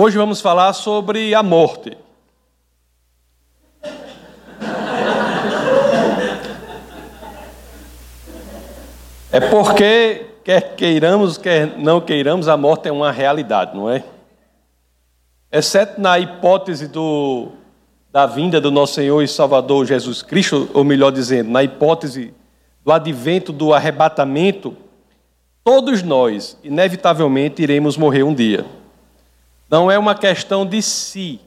Hoje vamos falar sobre a morte. É porque, quer queiramos, quer não queiramos, a morte é uma realidade, não é? Exceto na hipótese do, da vinda do nosso Senhor e Salvador Jesus Cristo, ou melhor dizendo, na hipótese do advento do arrebatamento, todos nós, inevitavelmente, iremos morrer um dia. Não é uma questão de se,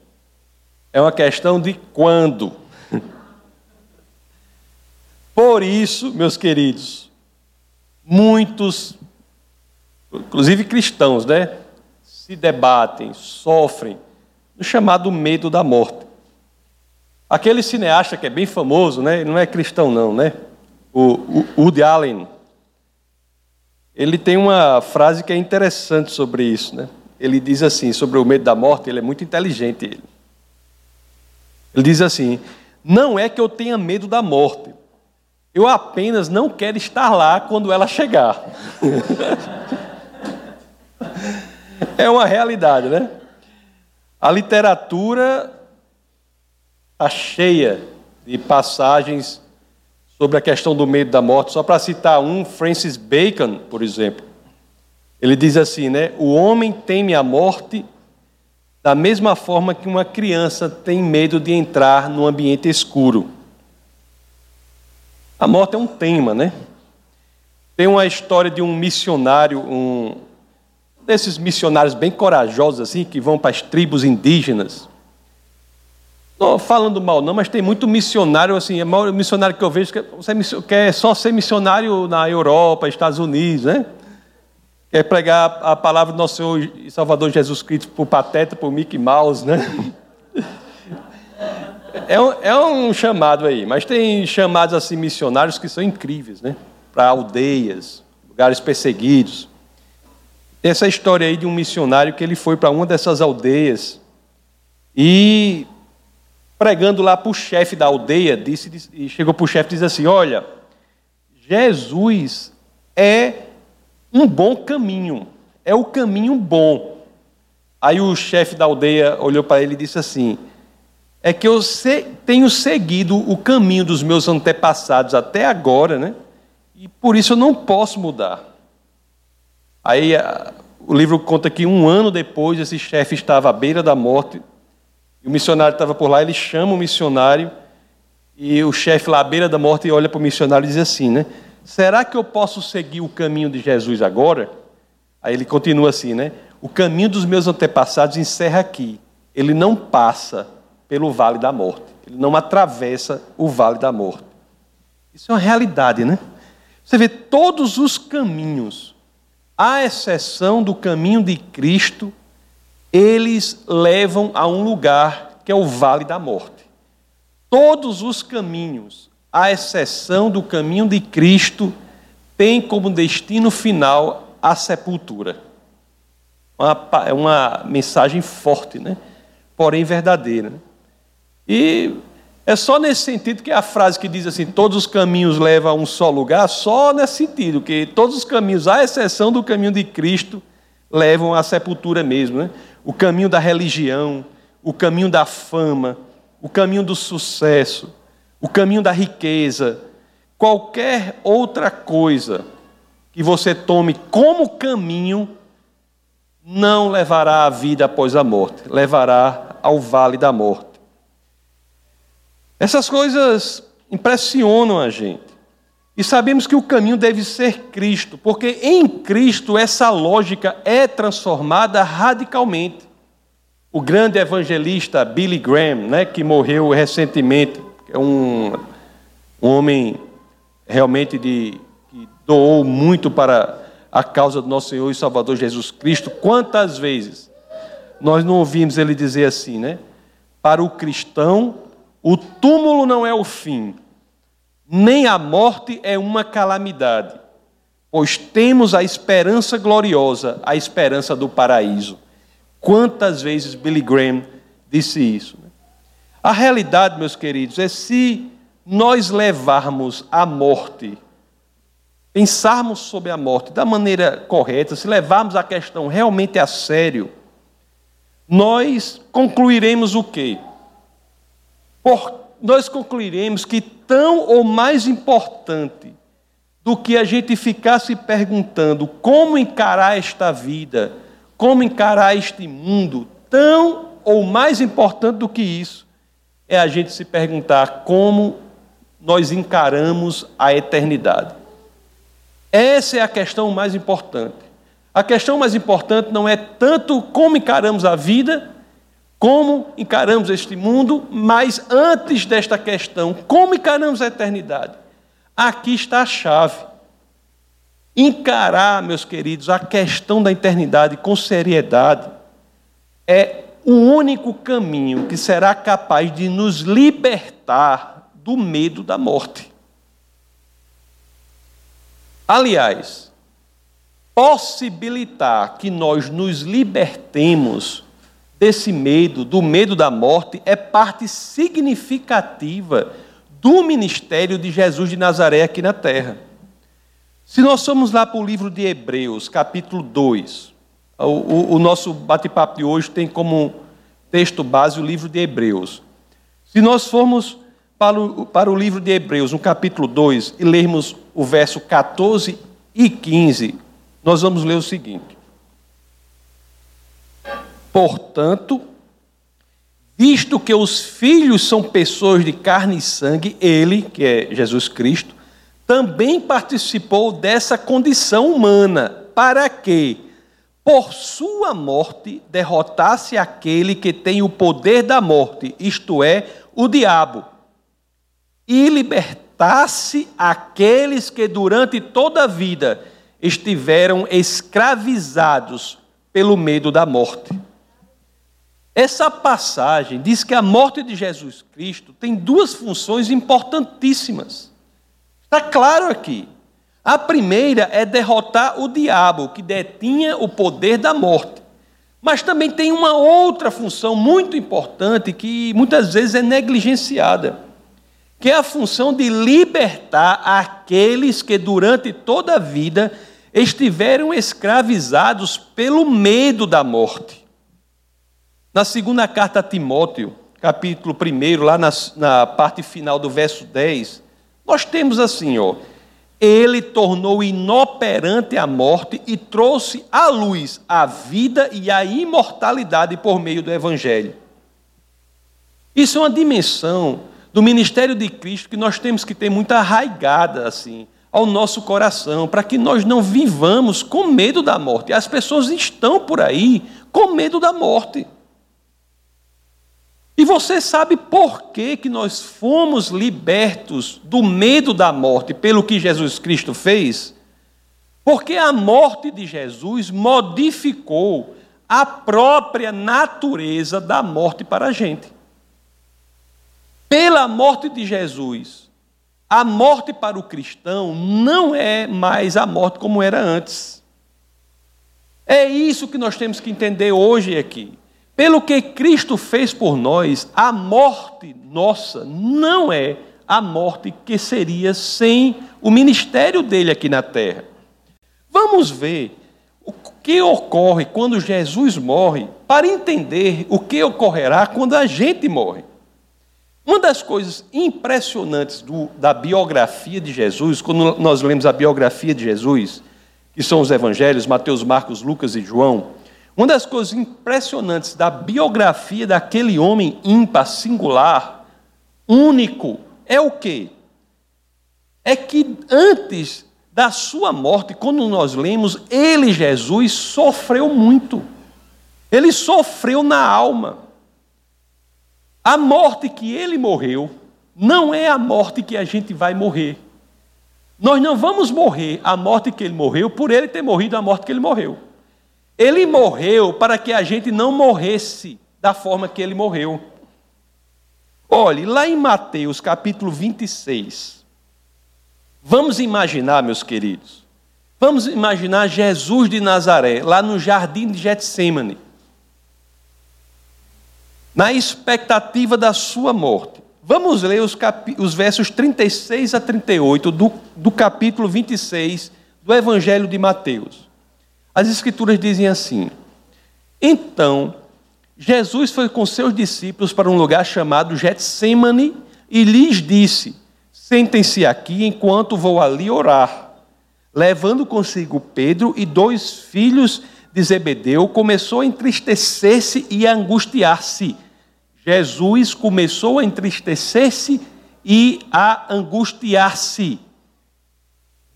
é uma questão de quando. Por isso, meus queridos, muitos, inclusive cristãos, né, se debatem, sofrem no chamado medo da morte. Aquele cineasta que é bem famoso, né, não é cristão não, né? O Woody Allen. Ele tem uma frase que é interessante sobre isso, né? Ele diz assim, sobre o medo da morte, ele é muito inteligente ele. Ele diz assim: "Não é que eu tenha medo da morte, eu apenas não quero estar lá quando ela chegar. é uma realidade, né? A literatura está cheia de passagens sobre a questão do medo da morte. Só para citar um, Francis Bacon, por exemplo. Ele diz assim, né? O homem teme a morte da mesma forma que uma criança tem medo de entrar num ambiente escuro. A morte é um tema, né? Tem uma história de um missionário, um desses missionários bem corajosos assim, que vão para as tribos indígenas. Não falando mal não, mas tem muito missionário assim, é o missionário que eu vejo que você quer só ser missionário na Europa, Estados Unidos, né? Quer pregar a palavra do nosso Senhor e Salvador Jesus Cristo por Pateta, por Mickey Mouse, né? É um, é um chamado aí, mas tem chamados assim missionários que são incríveis, né? Para aldeias, lugares perseguidos. Tem essa história aí de um missionário que ele foi para uma dessas aldeias e pregando lá para o chefe da aldeia, disse, e chegou para o chefe e disse assim: Olha, Jesus é um bom caminho, é o caminho bom. Aí o chefe da aldeia olhou para ele e disse assim: é que eu tenho seguido o caminho dos meus antepassados até agora, né? E por isso eu não posso mudar. Aí o livro conta que um ano depois esse chefe estava à beira da morte, e o missionário estava por lá, ele chama o missionário, e o chefe lá à beira da morte olha para o missionário e diz assim, né? Será que eu posso seguir o caminho de Jesus agora? Aí ele continua assim, né? O caminho dos meus antepassados encerra aqui. Ele não passa pelo vale da morte. Ele não atravessa o vale da morte. Isso é uma realidade, né? Você vê todos os caminhos, à exceção do caminho de Cristo, eles levam a um lugar que é o vale da morte. Todos os caminhos, à exceção do caminho de Cristo, têm como destino final a sepultura. é uma mensagem forte, né? porém verdadeira. Né? E é só nesse sentido que a frase que diz assim: todos os caminhos levam a um só lugar, só nesse sentido, que todos os caminhos, à exceção do caminho de Cristo, levam à sepultura mesmo. Né? O caminho da religião, o caminho da fama, o caminho do sucesso, o caminho da riqueza, qualquer outra coisa que você tome como caminho, não levará à vida após a morte, levará ao vale da morte. Essas coisas impressionam a gente. E sabemos que o caminho deve ser Cristo, porque em Cristo essa lógica é transformada radicalmente. O grande evangelista Billy Graham, né, que morreu recentemente, é um, um homem realmente de, que doou muito para a causa do nosso Senhor e Salvador Jesus Cristo. Quantas vezes nós não ouvimos ele dizer assim, né? Para o cristão, o túmulo não é o fim, nem a morte é uma calamidade, pois temos a esperança gloriosa, a esperança do paraíso. Quantas vezes Billy Graham disse isso? Né? A realidade, meus queridos, é se nós levarmos a morte, pensarmos sobre a morte da maneira correta, se levarmos a questão realmente a sério, nós concluiremos o quê? Por, nós concluiremos que tão ou mais importante do que a gente ficar se perguntando como encarar esta vida, como encarar este mundo, tão ou mais importante do que isso é a gente se perguntar como nós encaramos a eternidade. Essa é a questão mais importante. A questão mais importante não é tanto como encaramos a vida, como encaramos este mundo, mas antes desta questão, como encaramos a eternidade. Aqui está a chave. Encarar, meus queridos, a questão da eternidade com seriedade é o único caminho que será capaz de nos libertar do medo da morte. Aliás, possibilitar que nós nos libertemos desse medo, do medo da morte, é parte significativa do ministério de Jesus de Nazaré aqui na terra. Se nós formos lá para o livro de Hebreus, capítulo 2, o, o, o nosso bate-papo de hoje tem como texto base o livro de Hebreus. Se nós formos para o, para o livro de Hebreus, no capítulo 2, e lermos o verso 14 e 15, nós vamos ler o seguinte: Portanto, visto que os filhos são pessoas de carne e sangue, ele, que é Jesus Cristo, também participou dessa condição humana, para que, por sua morte, derrotasse aquele que tem o poder da morte, isto é, o diabo, e libertasse aqueles que durante toda a vida estiveram escravizados pelo medo da morte. Essa passagem diz que a morte de Jesus Cristo tem duas funções importantíssimas. Está claro aqui. A primeira é derrotar o diabo, que detinha o poder da morte. Mas também tem uma outra função muito importante que muitas vezes é negligenciada que é a função de libertar aqueles que durante toda a vida estiveram escravizados pelo medo da morte. Na segunda carta a Timóteo, capítulo 1, lá na, na parte final do verso 10, nós temos assim, ó. Ele tornou inoperante a morte e trouxe à luz a vida e a imortalidade por meio do Evangelho. Isso é uma dimensão do ministério de Cristo que nós temos que ter muito arraigada assim ao nosso coração, para que nós não vivamos com medo da morte. As pessoas estão por aí com medo da morte. E você sabe por que, que nós fomos libertos do medo da morte pelo que Jesus Cristo fez? Porque a morte de Jesus modificou a própria natureza da morte para a gente pela morte de Jesus, a morte para o cristão não é mais a morte como era antes. É isso que nós temos que entender hoje aqui. Pelo que Cristo fez por nós, a morte nossa não é a morte que seria sem o ministério dele aqui na terra. Vamos ver o que ocorre quando Jesus morre, para entender o que ocorrerá quando a gente morre. Uma das coisas impressionantes do, da biografia de Jesus, quando nós lemos a biografia de Jesus, que são os evangelhos, Mateus, Marcos, Lucas e João, uma das coisas impressionantes da biografia daquele homem ímpar, singular, único, é o quê? É que antes da sua morte, quando nós lemos, ele, Jesus, sofreu muito. Ele sofreu na alma. A morte que ele morreu não é a morte que a gente vai morrer. Nós não vamos morrer a morte que ele morreu por ele ter morrido a morte que ele morreu. Ele morreu para que a gente não morresse da forma que ele morreu. Olhe, lá em Mateus capítulo 26, vamos imaginar, meus queridos, vamos imaginar Jesus de Nazaré, lá no jardim de Getsemane na expectativa da sua morte. Vamos ler os, os versos 36 a 38 do, do capítulo 26 do Evangelho de Mateus. As Escrituras dizem assim: Então Jesus foi com seus discípulos para um lugar chamado Getsemane e lhes disse: Sentem-se aqui enquanto vou ali orar. Levando consigo Pedro e dois filhos de Zebedeu, começou a entristecer-se e a angustiar-se. Jesus começou a entristecer-se e a angustiar-se.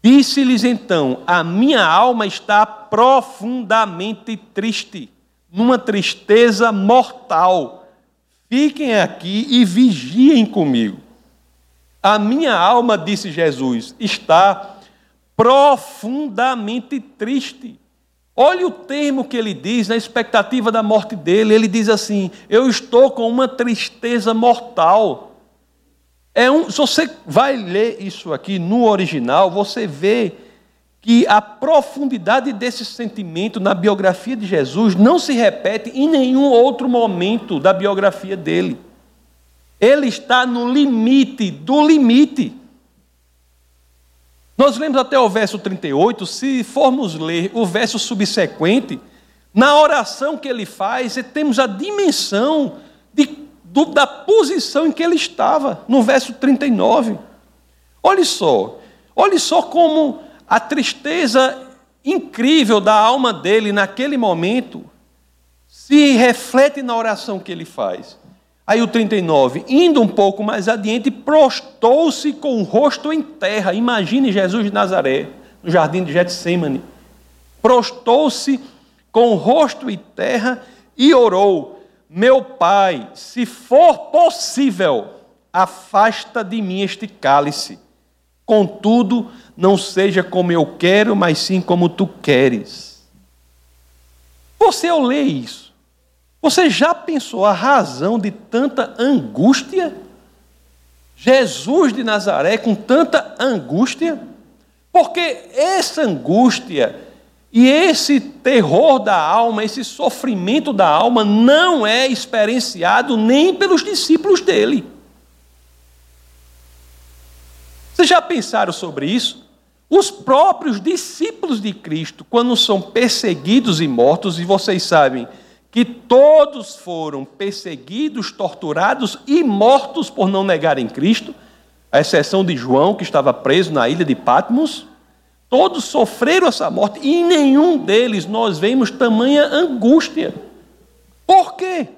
Disse-lhes então: A minha alma está profundamente triste, numa tristeza mortal. Fiquem aqui e vigiem comigo. A minha alma, disse Jesus, está profundamente triste. Olhe o termo que ele diz na expectativa da morte dele. Ele diz assim: Eu estou com uma tristeza mortal. É um, se você vai ler isso aqui no original, você vê que a profundidade desse sentimento na biografia de Jesus não se repete em nenhum outro momento da biografia dele. Ele está no limite do limite. Nós lemos até o verso 38, se formos ler o verso subsequente, na oração que ele faz, temos a dimensão de do, da posição em que ele estava, no verso 39. Olhe só, olhe só como a tristeza incrível da alma dele naquele momento se reflete na oração que ele faz. Aí o 39, indo um pouco mais adiante, prostou-se com o rosto em terra. Imagine Jesus de Nazaré, no jardim de Getsemane. Prostou-se com o rosto em terra e orou: meu pai, se for possível, afasta de mim este cálice. Contudo, não seja como eu quero, mas sim como tu queres. Você, ao ler isso, você já pensou a razão de tanta angústia? Jesus de Nazaré com tanta angústia? Porque essa angústia e esse terror da alma, esse sofrimento da alma, não é experienciado nem pelos discípulos dele. Vocês já pensaram sobre isso? Os próprios discípulos de Cristo, quando são perseguidos e mortos, e vocês sabem que todos foram perseguidos, torturados e mortos por não negarem Cristo, à exceção de João, que estava preso na ilha de Patmos. Todos sofreram essa morte e em nenhum deles nós vemos tamanha angústia. Por quê?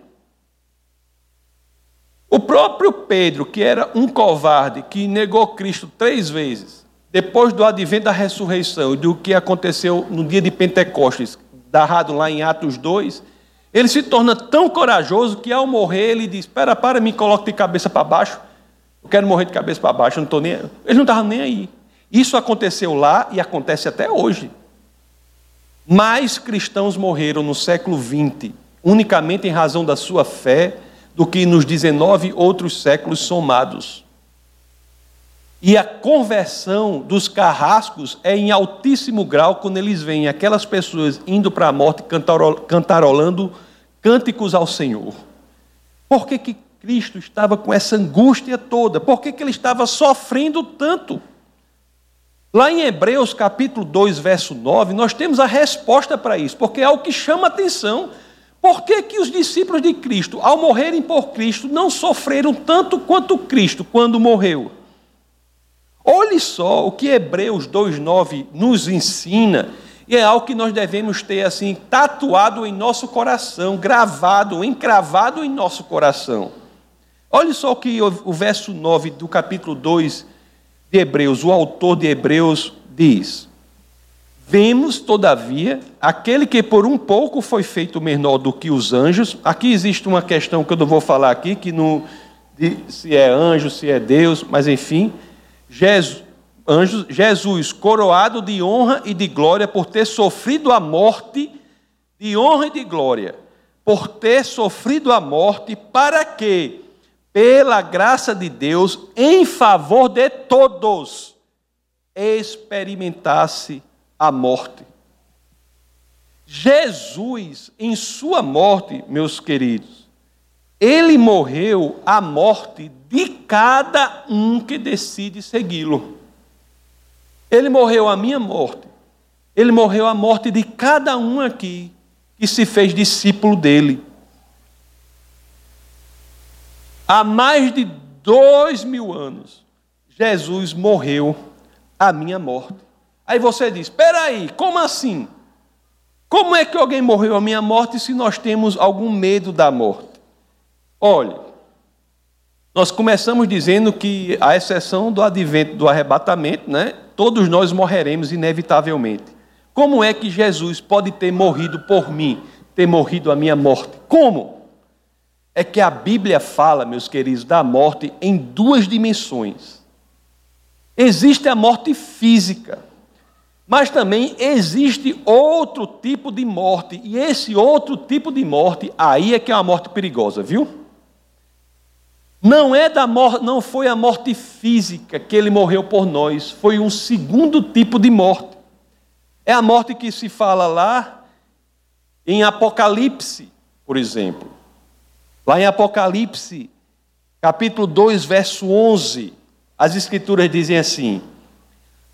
O próprio Pedro, que era um covarde, que negou Cristo três vezes, depois do advento da ressurreição e do que aconteceu no dia de Pentecostes, narrado lá em Atos 2, ele se torna tão corajoso que ao morrer ele diz: Espera, para, me coloque de cabeça para baixo. Eu quero morrer de cabeça para baixo, eu não estou nem. Ele não estava nem aí. Isso aconteceu lá e acontece até hoje. Mais cristãos morreram no século XX, unicamente em razão da sua fé, do que nos 19 outros séculos somados. E a conversão dos carrascos é em altíssimo grau quando eles veem aquelas pessoas indo para a morte cantarolando cânticos ao Senhor. Por que, que Cristo estava com essa angústia toda? Por que, que ele estava sofrendo tanto? Lá em Hebreus capítulo 2, verso 9, nós temos a resposta para isso, porque é o que chama atenção. Por que, que os discípulos de Cristo, ao morrerem por Cristo, não sofreram tanto quanto Cristo quando morreu? Olhe só o que Hebreus 2,9 nos ensina, e é algo que nós devemos ter assim, tatuado em nosso coração, gravado, encravado em nosso coração. Olhe só o que o, verso 9 do capítulo 2 de Hebreus, o autor de Hebreus diz: Vemos, todavia, aquele que por um pouco foi feito menor do que os anjos. Aqui existe uma questão que eu não vou falar aqui, que não, se é anjo, se é Deus, mas enfim. Jesus, anjos, Jesus, coroado de honra e de glória por ter sofrido a morte, de honra e de glória, por ter sofrido a morte, para que pela graça de Deus, em favor de todos, experimentasse a morte. Jesus, em sua morte, meus queridos, ele morreu a morte de cada um que decide segui-lo. Ele morreu a minha morte. Ele morreu a morte de cada um aqui que se fez discípulo dele. Há mais de dois mil anos, Jesus morreu a minha morte. Aí você diz: espera aí, como assim? Como é que alguém morreu a minha morte se nós temos algum medo da morte? Olhe, nós começamos dizendo que, à exceção do advento do arrebatamento, né, todos nós morreremos inevitavelmente. Como é que Jesus pode ter morrido por mim, ter morrido a minha morte? Como? É que a Bíblia fala, meus queridos, da morte em duas dimensões. Existe a morte física, mas também existe outro tipo de morte, e esse outro tipo de morte, aí é que é uma morte perigosa, viu? Não é da morte, não foi a morte física que ele morreu por nós, foi um segundo tipo de morte. É a morte que se fala lá em Apocalipse, por exemplo. Lá em Apocalipse, capítulo 2, verso 11, as escrituras dizem assim: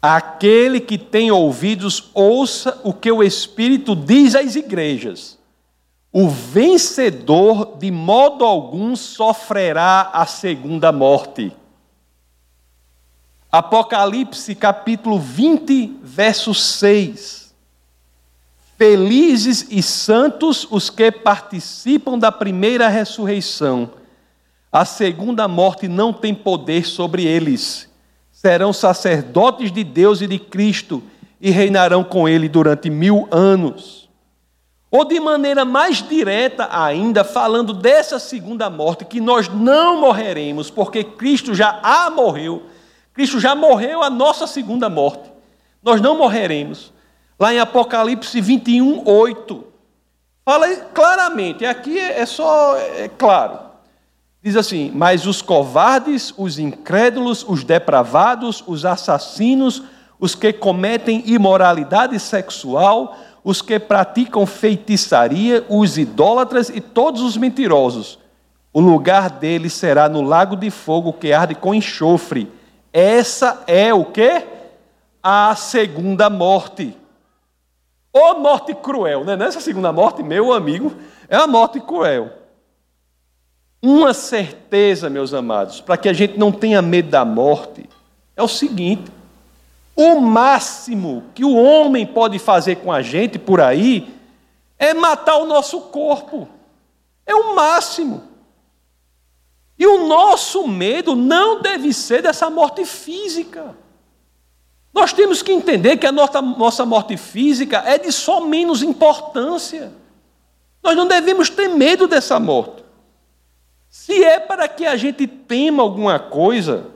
Aquele que tem ouvidos, ouça o que o Espírito diz às igrejas. O vencedor, de modo algum, sofrerá a segunda morte. Apocalipse capítulo 20, verso 6. Felizes e santos os que participam da primeira ressurreição. A segunda morte não tem poder sobre eles serão sacerdotes de Deus e de Cristo e reinarão com ele durante mil anos. Ou de maneira mais direta ainda, falando dessa segunda morte, que nós não morreremos, porque Cristo já a morreu, Cristo já morreu a nossa segunda morte. Nós não morreremos. Lá em Apocalipse 21, 8. Fala claramente, aqui é só, é claro. Diz assim: Mas os covardes, os incrédulos, os depravados, os assassinos, os que cometem imoralidade sexual, os que praticam feitiçaria, os idólatras e todos os mentirosos, o lugar deles será no lago de fogo que arde com enxofre. Essa é o que? A segunda morte. Ou morte cruel, né? Nessa segunda morte, meu amigo, é a morte cruel. Uma certeza, meus amados, para que a gente não tenha medo da morte, é o seguinte: o máximo que o homem pode fazer com a gente por aí é matar o nosso corpo. É o máximo. E o nosso medo não deve ser dessa morte física. Nós temos que entender que a nossa, nossa morte física é de só menos importância. Nós não devemos ter medo dessa morte. Se é para que a gente tema alguma coisa,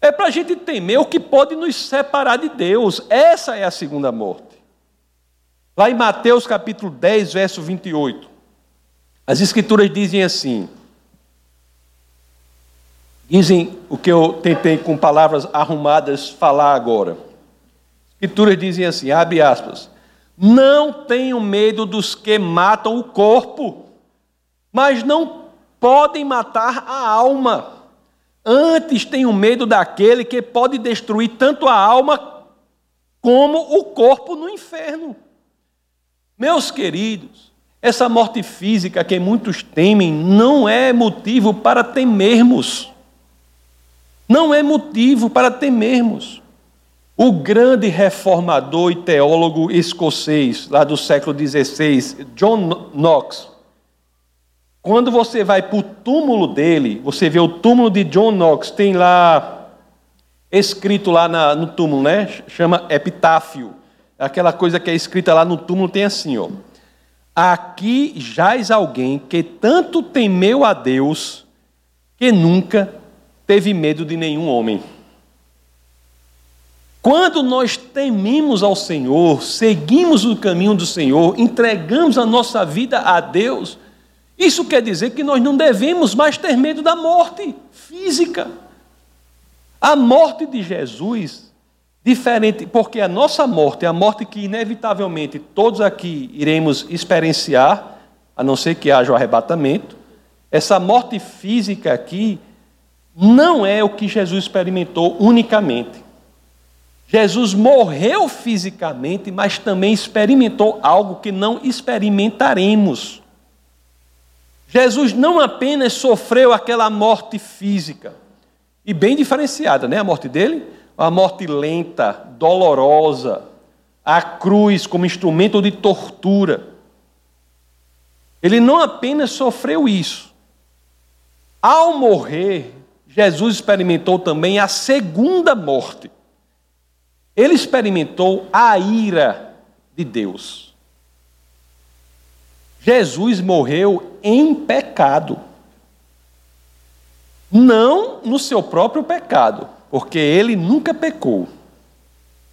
é para a gente temer o que pode nos separar de Deus. Essa é a segunda morte. Lá em Mateus capítulo 10, verso 28, as Escrituras dizem assim: dizem o que eu tentei com palavras arrumadas falar agora. As Escrituras dizem assim: abre aspas, não tenham medo dos que matam o corpo, mas não podem matar a alma. Antes tenho medo daquele que pode destruir tanto a alma como o corpo no inferno. Meus queridos, essa morte física que muitos temem não é motivo para temermos. Não é motivo para temermos. O grande reformador e teólogo escocês, lá do século XVI, John Knox, quando você vai para o túmulo dele, você vê o túmulo de John Knox, tem lá escrito lá na, no túmulo, né? Chama epitáfio. Aquela coisa que é escrita lá no túmulo tem assim, ó. Aqui jaz alguém que tanto temeu a Deus que nunca teve medo de nenhum homem. Quando nós tememos ao Senhor, seguimos o caminho do Senhor, entregamos a nossa vida a Deus, isso quer dizer que nós não devemos mais ter medo da morte física. A morte de Jesus, diferente, porque a nossa morte é a morte que inevitavelmente todos aqui iremos experienciar, a não ser que haja o arrebatamento. Essa morte física aqui não é o que Jesus experimentou unicamente. Jesus morreu fisicamente, mas também experimentou algo que não experimentaremos. Jesus não apenas sofreu aquela morte física, e bem diferenciada, né? A morte dele, uma morte lenta, dolorosa, a cruz como instrumento de tortura. Ele não apenas sofreu isso. Ao morrer, Jesus experimentou também a segunda morte. Ele experimentou a ira de Deus. Jesus morreu em pecado. Não no seu próprio pecado, porque ele nunca pecou.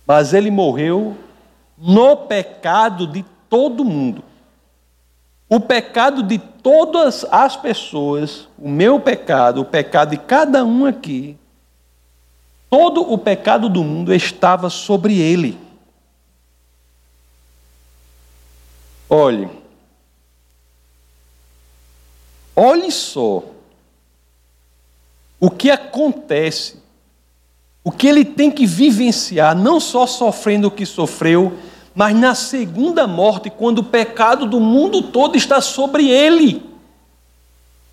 Mas ele morreu no pecado de todo mundo. O pecado de todas as pessoas, o meu pecado, o pecado de cada um aqui, todo o pecado do mundo estava sobre ele. Olhe, olhe só o que acontece, o que ele tem que vivenciar, não só sofrendo o que sofreu, mas na segunda morte, quando o pecado do mundo todo está sobre ele.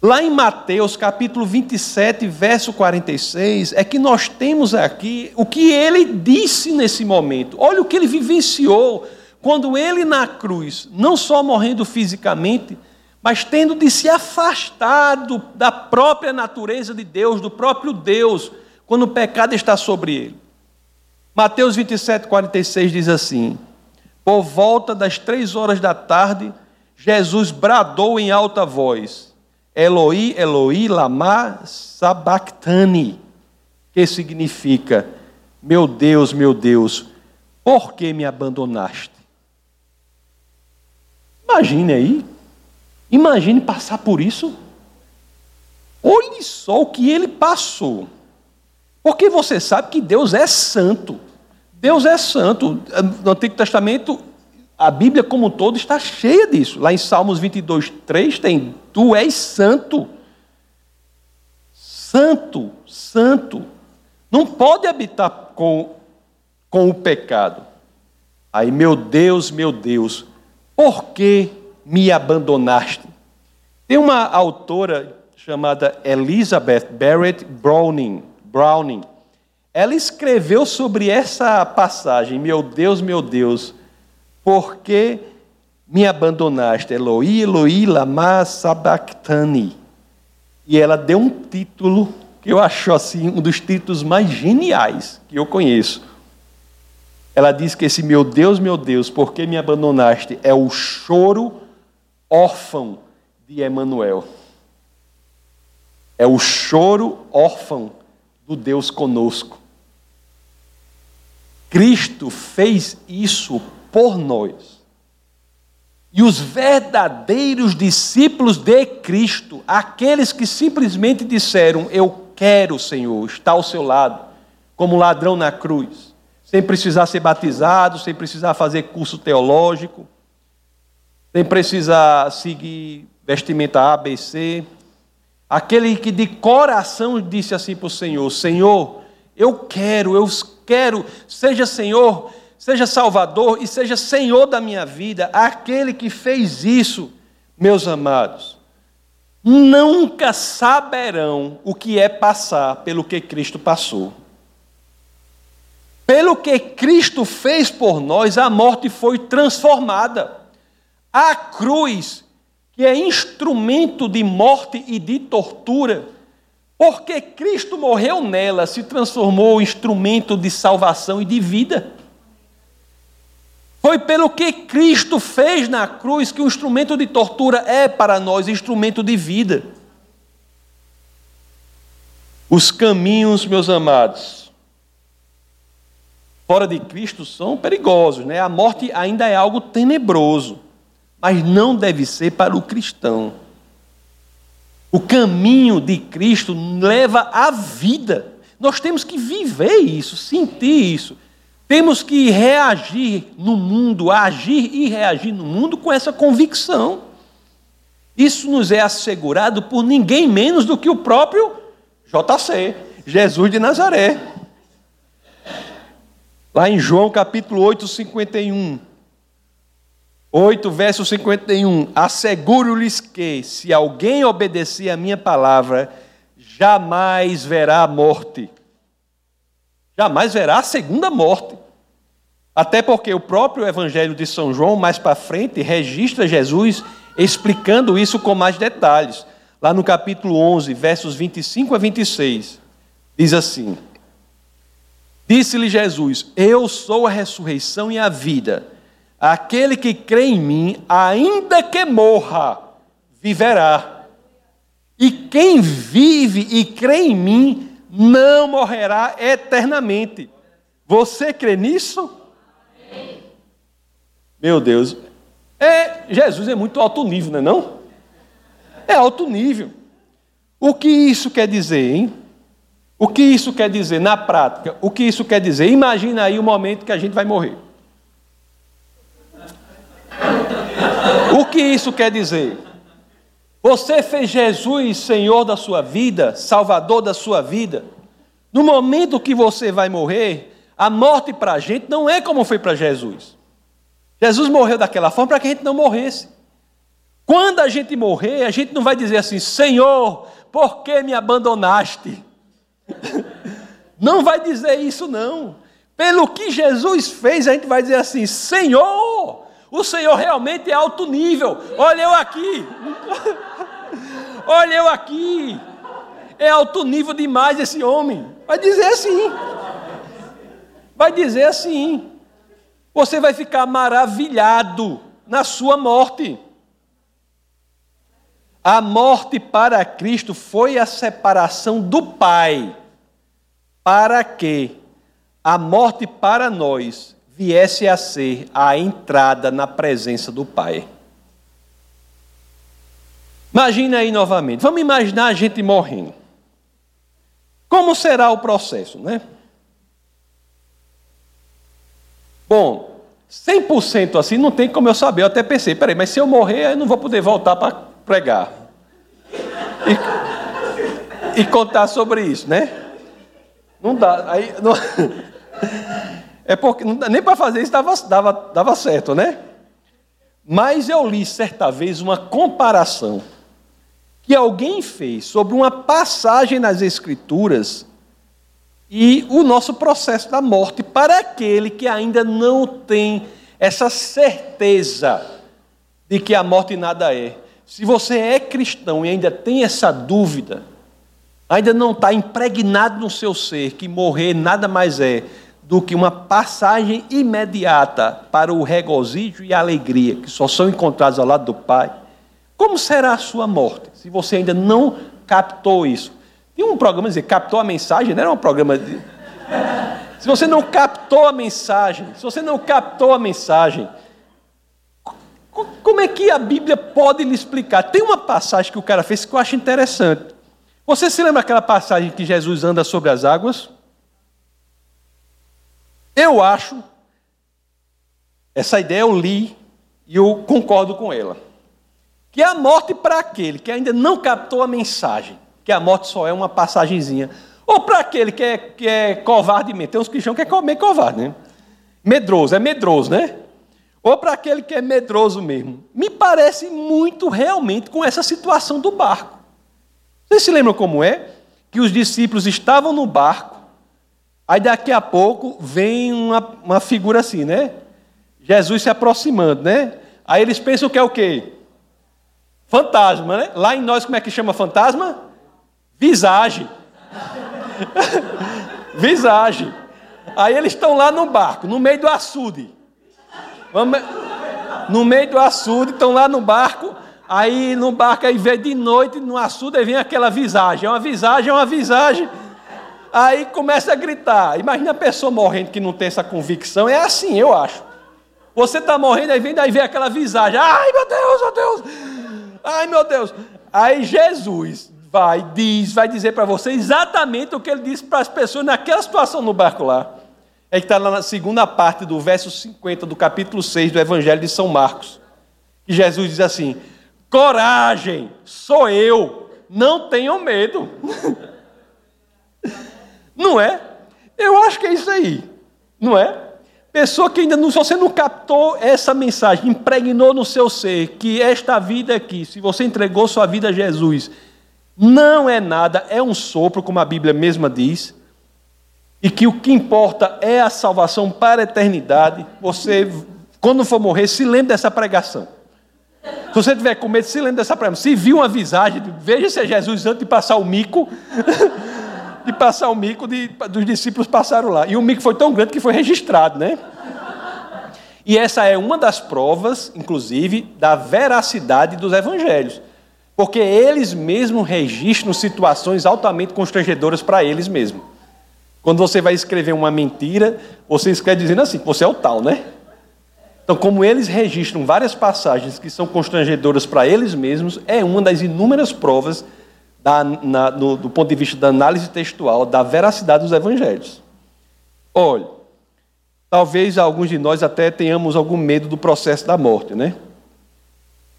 Lá em Mateus capítulo 27, verso 46, é que nós temos aqui o que ele disse nesse momento. Olha o que ele vivenciou quando ele na cruz, não só morrendo fisicamente, mas tendo de se afastar da própria natureza de Deus, do próprio Deus, quando o pecado está sobre ele. Mateus 27, 46 diz assim: por volta das três horas da tarde, Jesus bradou em alta voz: Eloi, Eloi, lama sabachthani, que significa: Meu Deus, meu Deus, por que me abandonaste? Imagine aí, imagine passar por isso. Olhe só o que ele passou. Porque você sabe que Deus é santo. Deus é santo. No Antigo Testamento, a Bíblia como um todo está cheia disso. Lá em Salmos 22, 3 tem: Tu és santo. Santo, santo. Não pode habitar com, com o pecado. Aí, meu Deus, meu Deus, por que me abandonaste? Tem uma autora chamada Elizabeth Barrett Browning. Browning ela escreveu sobre essa passagem: Meu Deus, meu Deus, por que me abandonaste? Eloi, Eloi, lama sabachthani. E ela deu um título que eu acho assim um dos títulos mais geniais que eu conheço. Ela diz que esse meu Deus, meu Deus, por que me abandonaste? É o choro órfão de Emanuel. É o choro órfão do Deus conosco. Cristo fez isso por nós. E os verdadeiros discípulos de Cristo, aqueles que simplesmente disseram: Eu quero, Senhor, estar ao seu lado, como ladrão na cruz, sem precisar ser batizado, sem precisar fazer curso teológico, sem precisar seguir vestimenta ABC. Aquele que de coração disse assim para o Senhor: Senhor, eu quero, eu quero, seja Senhor, seja Salvador e seja Senhor da minha vida, aquele que fez isso, meus amados, nunca saberão o que é passar pelo que Cristo passou. Pelo que Cristo fez por nós, a morte foi transformada. A cruz, que é instrumento de morte e de tortura, porque Cristo morreu nela, se transformou em instrumento de salvação e de vida. Foi pelo que Cristo fez na cruz que o instrumento de tortura é para nós instrumento de vida. Os caminhos, meus amados, fora de Cristo são perigosos, né? A morte ainda é algo tenebroso, mas não deve ser para o cristão. O caminho de Cristo leva à vida. Nós temos que viver isso, sentir isso. Temos que reagir no mundo, agir e reagir no mundo com essa convicção. Isso nos é assegurado por ninguém menos do que o próprio JC, Jesus de Nazaré. Lá em João capítulo 8, 51. 8, verso 51. Asseguro-lhes que, se alguém obedecer a minha palavra, jamais verá a morte. Jamais verá a segunda morte. Até porque o próprio Evangelho de São João, mais para frente, registra Jesus explicando isso com mais detalhes. Lá no capítulo 11, versos 25 a 26, diz assim: Disse-lhe Jesus: Eu sou a ressurreição e a vida. Aquele que crê em mim, ainda que morra, viverá. E quem vive e crê em mim, não morrerá eternamente. Você crê nisso? Meu Deus. É, Jesus é muito alto nível, não é não? É alto nível. O que isso quer dizer, hein? O que isso quer dizer na prática? O que isso quer dizer? Imagina aí o momento que a gente vai morrer. Que isso quer dizer? Você fez Jesus Senhor da sua vida, Salvador da sua vida. No momento que você vai morrer, a morte para a gente não é como foi para Jesus. Jesus morreu daquela forma para que a gente não morresse. Quando a gente morrer, a gente não vai dizer assim: Senhor, por que me abandonaste? Não vai dizer isso, não. Pelo que Jesus fez, a gente vai dizer assim: Senhor, o Senhor realmente é alto nível. Olha eu aqui. Olha eu aqui. É alto nível demais esse homem. Vai dizer assim. Vai dizer assim. Você vai ficar maravilhado na sua morte. A morte para Cristo foi a separação do Pai, para que a morte para nós viesse a ser a entrada na presença do Pai. Imagina aí novamente. Vamos imaginar a gente morrendo. Como será o processo, né? Bom, 100% assim não tem como eu saber. Eu até pensei, peraí, mas se eu morrer, eu não vou poder voltar para pregar. E, e, contar sobre isso, né? Não dá. Aí, não... É porque nem para fazer isso dava, dava, dava certo, né? Mas eu li certa vez uma comparação que alguém fez sobre uma passagem nas Escrituras e o nosso processo da morte para aquele que ainda não tem essa certeza de que a morte nada é. Se você é cristão e ainda tem essa dúvida, ainda não está impregnado no seu ser que morrer nada mais é do que uma passagem imediata para o regozijo e a alegria que só são encontrados ao lado do Pai, como será a sua morte, se você ainda não captou isso? Tem um programa, dizer, captou a mensagem, não era um programa de... Se você não captou a mensagem, se você não captou a mensagem, como é que a Bíblia pode lhe explicar? Tem uma passagem que o cara fez que eu acho interessante. Você se lembra aquela passagem que Jesus anda sobre as águas? Eu acho, essa ideia eu li e eu concordo com ela, que a morte para aquele que ainda não captou a mensagem, que a morte só é uma passagenzinha, ou para aquele que é, que é covarde mesmo, tem uns cristãos que é meio covarde, né? Medroso, é medroso, né? Ou para aquele que é medroso mesmo. Me parece muito realmente com essa situação do barco. Vocês se lembram como é? Que os discípulos estavam no barco, Aí daqui a pouco vem uma, uma figura assim, né? Jesus se aproximando, né? Aí eles pensam que é o quê? Fantasma, né? Lá em nós, como é que chama fantasma? Visagem. Visagem. Aí eles estão lá no barco, no meio do açude. No meio do açude, estão lá no barco. Aí no barco, aí vê de noite, no açude, aí vem aquela visagem. É uma visagem, é uma visagem. Aí começa a gritar. Imagina a pessoa morrendo que não tem essa convicção. É assim, eu acho. Você está morrendo, aí vem daí vem aquela visagem. Ai, meu Deus, meu Deus. Ai, meu Deus. Aí Jesus vai, diz, vai dizer para você exatamente o que ele disse para as pessoas naquela situação no barco lá. É que está na segunda parte do verso 50 do capítulo 6 do Evangelho de São Marcos. E Jesus diz assim: Coragem, sou eu, não tenham medo. Não é? Eu acho que é isso aí. Não é? Pessoa que ainda não, se você não captou essa mensagem, impregnou no seu ser que esta vida aqui, se você entregou sua vida a Jesus, não é nada, é um sopro, como a Bíblia mesma diz, e que o que importa é a salvação para a eternidade, você, quando for morrer, se lembre dessa pregação. Se você tiver com medo, se lembre dessa pregação. Se viu uma visagem, veja se é Jesus antes de passar o mico. de passar o mico, de, dos discípulos passaram lá. E o mico foi tão grande que foi registrado, né? E essa é uma das provas, inclusive, da veracidade dos evangelhos. Porque eles mesmos registram situações altamente constrangedoras para eles mesmos. Quando você vai escrever uma mentira, você escreve dizendo assim, você é o tal, né? Então, como eles registram várias passagens que são constrangedoras para eles mesmos, é uma das inúmeras provas da, na, no, do ponto de vista da análise textual, da veracidade dos evangelhos. Olha, talvez alguns de nós até tenhamos algum medo do processo da morte, né?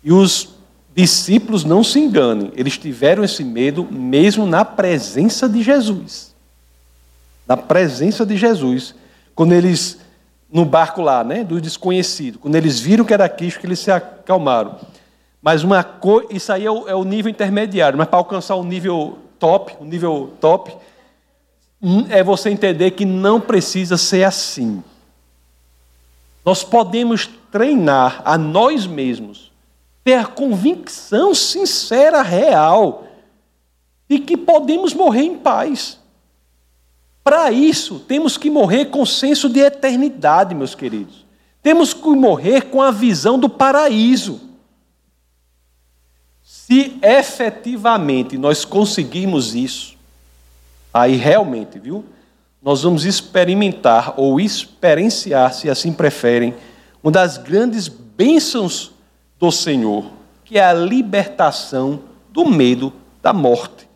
E os discípulos não se enganem, eles tiveram esse medo mesmo na presença de Jesus. Na presença de Jesus, quando eles no barco lá, né, do desconhecido, quando eles viram que era Cristo, que eles se acalmaram. Mas uma coisa, isso aí é o, é o nível intermediário, mas para alcançar o nível top, o nível top, hum, é você entender que não precisa ser assim. Nós podemos treinar a nós mesmos, ter a convicção sincera, real, de que podemos morrer em paz. Para isso, temos que morrer com senso de eternidade, meus queridos. Temos que morrer com a visão do paraíso. Se efetivamente nós conseguirmos isso, aí realmente, viu? Nós vamos experimentar ou experienciar, se assim preferem, uma das grandes bênçãos do Senhor, que é a libertação do medo da morte.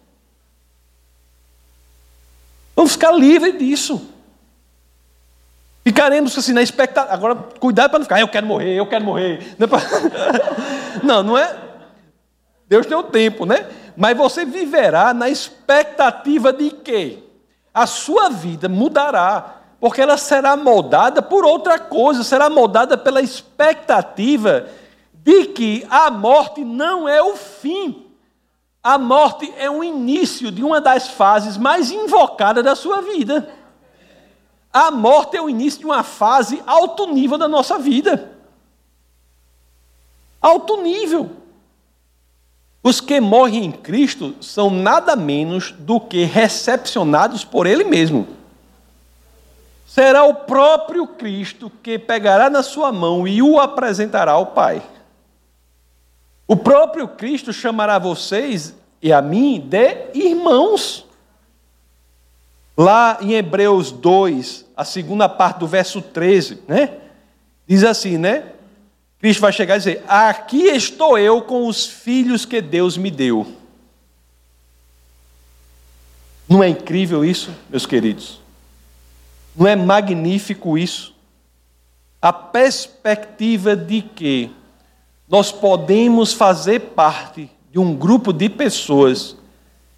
Vamos ficar livres disso. Ficaremos assim na expectativa. Agora, cuidado para não ficar, eu quero morrer, eu quero morrer. É não, não é. Deus tem o tempo, né? Mas você viverá na expectativa de que a sua vida mudará, porque ela será moldada por outra coisa, será moldada pela expectativa de que a morte não é o fim. A morte é o início de uma das fases mais invocadas da sua vida. A morte é o início de uma fase alto nível da nossa vida. Alto nível. Os que morrem em Cristo são nada menos do que recepcionados por Ele mesmo. Será o próprio Cristo que pegará na sua mão e o apresentará ao Pai. O próprio Cristo chamará vocês e a mim de irmãos. Lá em Hebreus 2, a segunda parte do verso 13, né? Diz assim, né? Cristo vai chegar e dizer: Aqui estou eu com os filhos que Deus me deu. Não é incrível isso, meus queridos? Não é magnífico isso? A perspectiva de que nós podemos fazer parte de um grupo de pessoas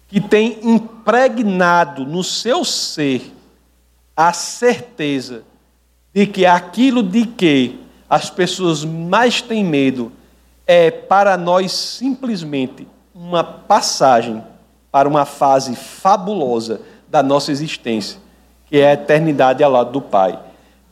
que tem impregnado no seu ser a certeza de que aquilo de que as pessoas mais têm medo é para nós simplesmente uma passagem para uma fase fabulosa da nossa existência, que é a eternidade ao lado do Pai.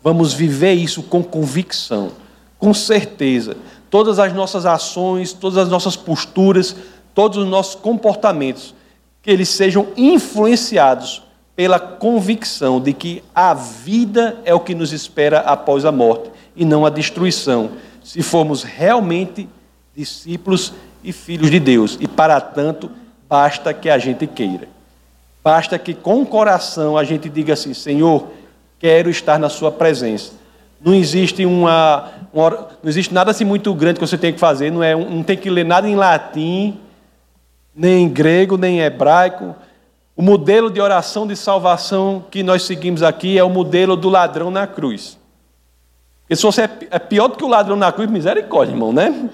Vamos viver isso com convicção, com certeza. Todas as nossas ações, todas as nossas posturas, todos os nossos comportamentos, que eles sejam influenciados pela convicção de que a vida é o que nos espera após a morte e não a destruição, se formos realmente discípulos e filhos de Deus. E para tanto, basta que a gente queira. Basta que com o coração a gente diga assim: Senhor, quero estar na Sua presença. Não existe uma, uma não existe nada assim muito grande que você tem que fazer. Não é, não tem que ler nada em latim, nem em grego, nem em hebraico. O modelo de oração de salvação que nós seguimos aqui é o modelo do ladrão na cruz. Porque se você é, é pior do que o ladrão na cruz, misericórdia, irmão, né?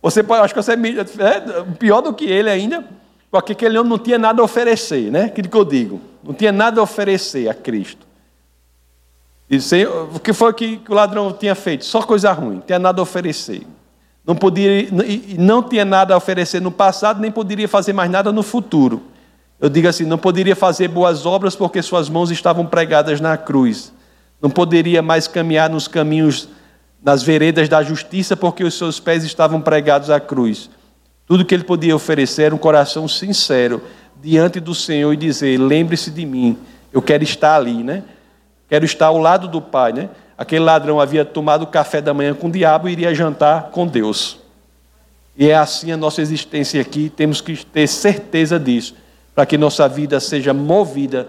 Você pode, acho que você é, é pior do que ele ainda, porque aquele homem não tinha nada a oferecer, né? Aquilo que eu digo. Não tinha nada a oferecer a Cristo. Disse, o que foi que o ladrão tinha feito? Só coisa ruim, não tinha nada a oferecer. Não, podia, não tinha nada a oferecer no passado, nem poderia fazer mais nada no futuro. Eu digo assim: não poderia fazer boas obras porque suas mãos estavam pregadas na cruz. Não poderia mais caminhar nos caminhos, nas veredas da justiça porque os seus pés estavam pregados à cruz. Tudo que ele podia oferecer era um coração sincero diante do Senhor e dizer: lembre-se de mim, eu quero estar ali, né? Quero estar ao lado do Pai, né? Aquele ladrão havia tomado café da manhã com o diabo e iria jantar com Deus. E é assim a nossa existência aqui, temos que ter certeza disso para que nossa vida seja movida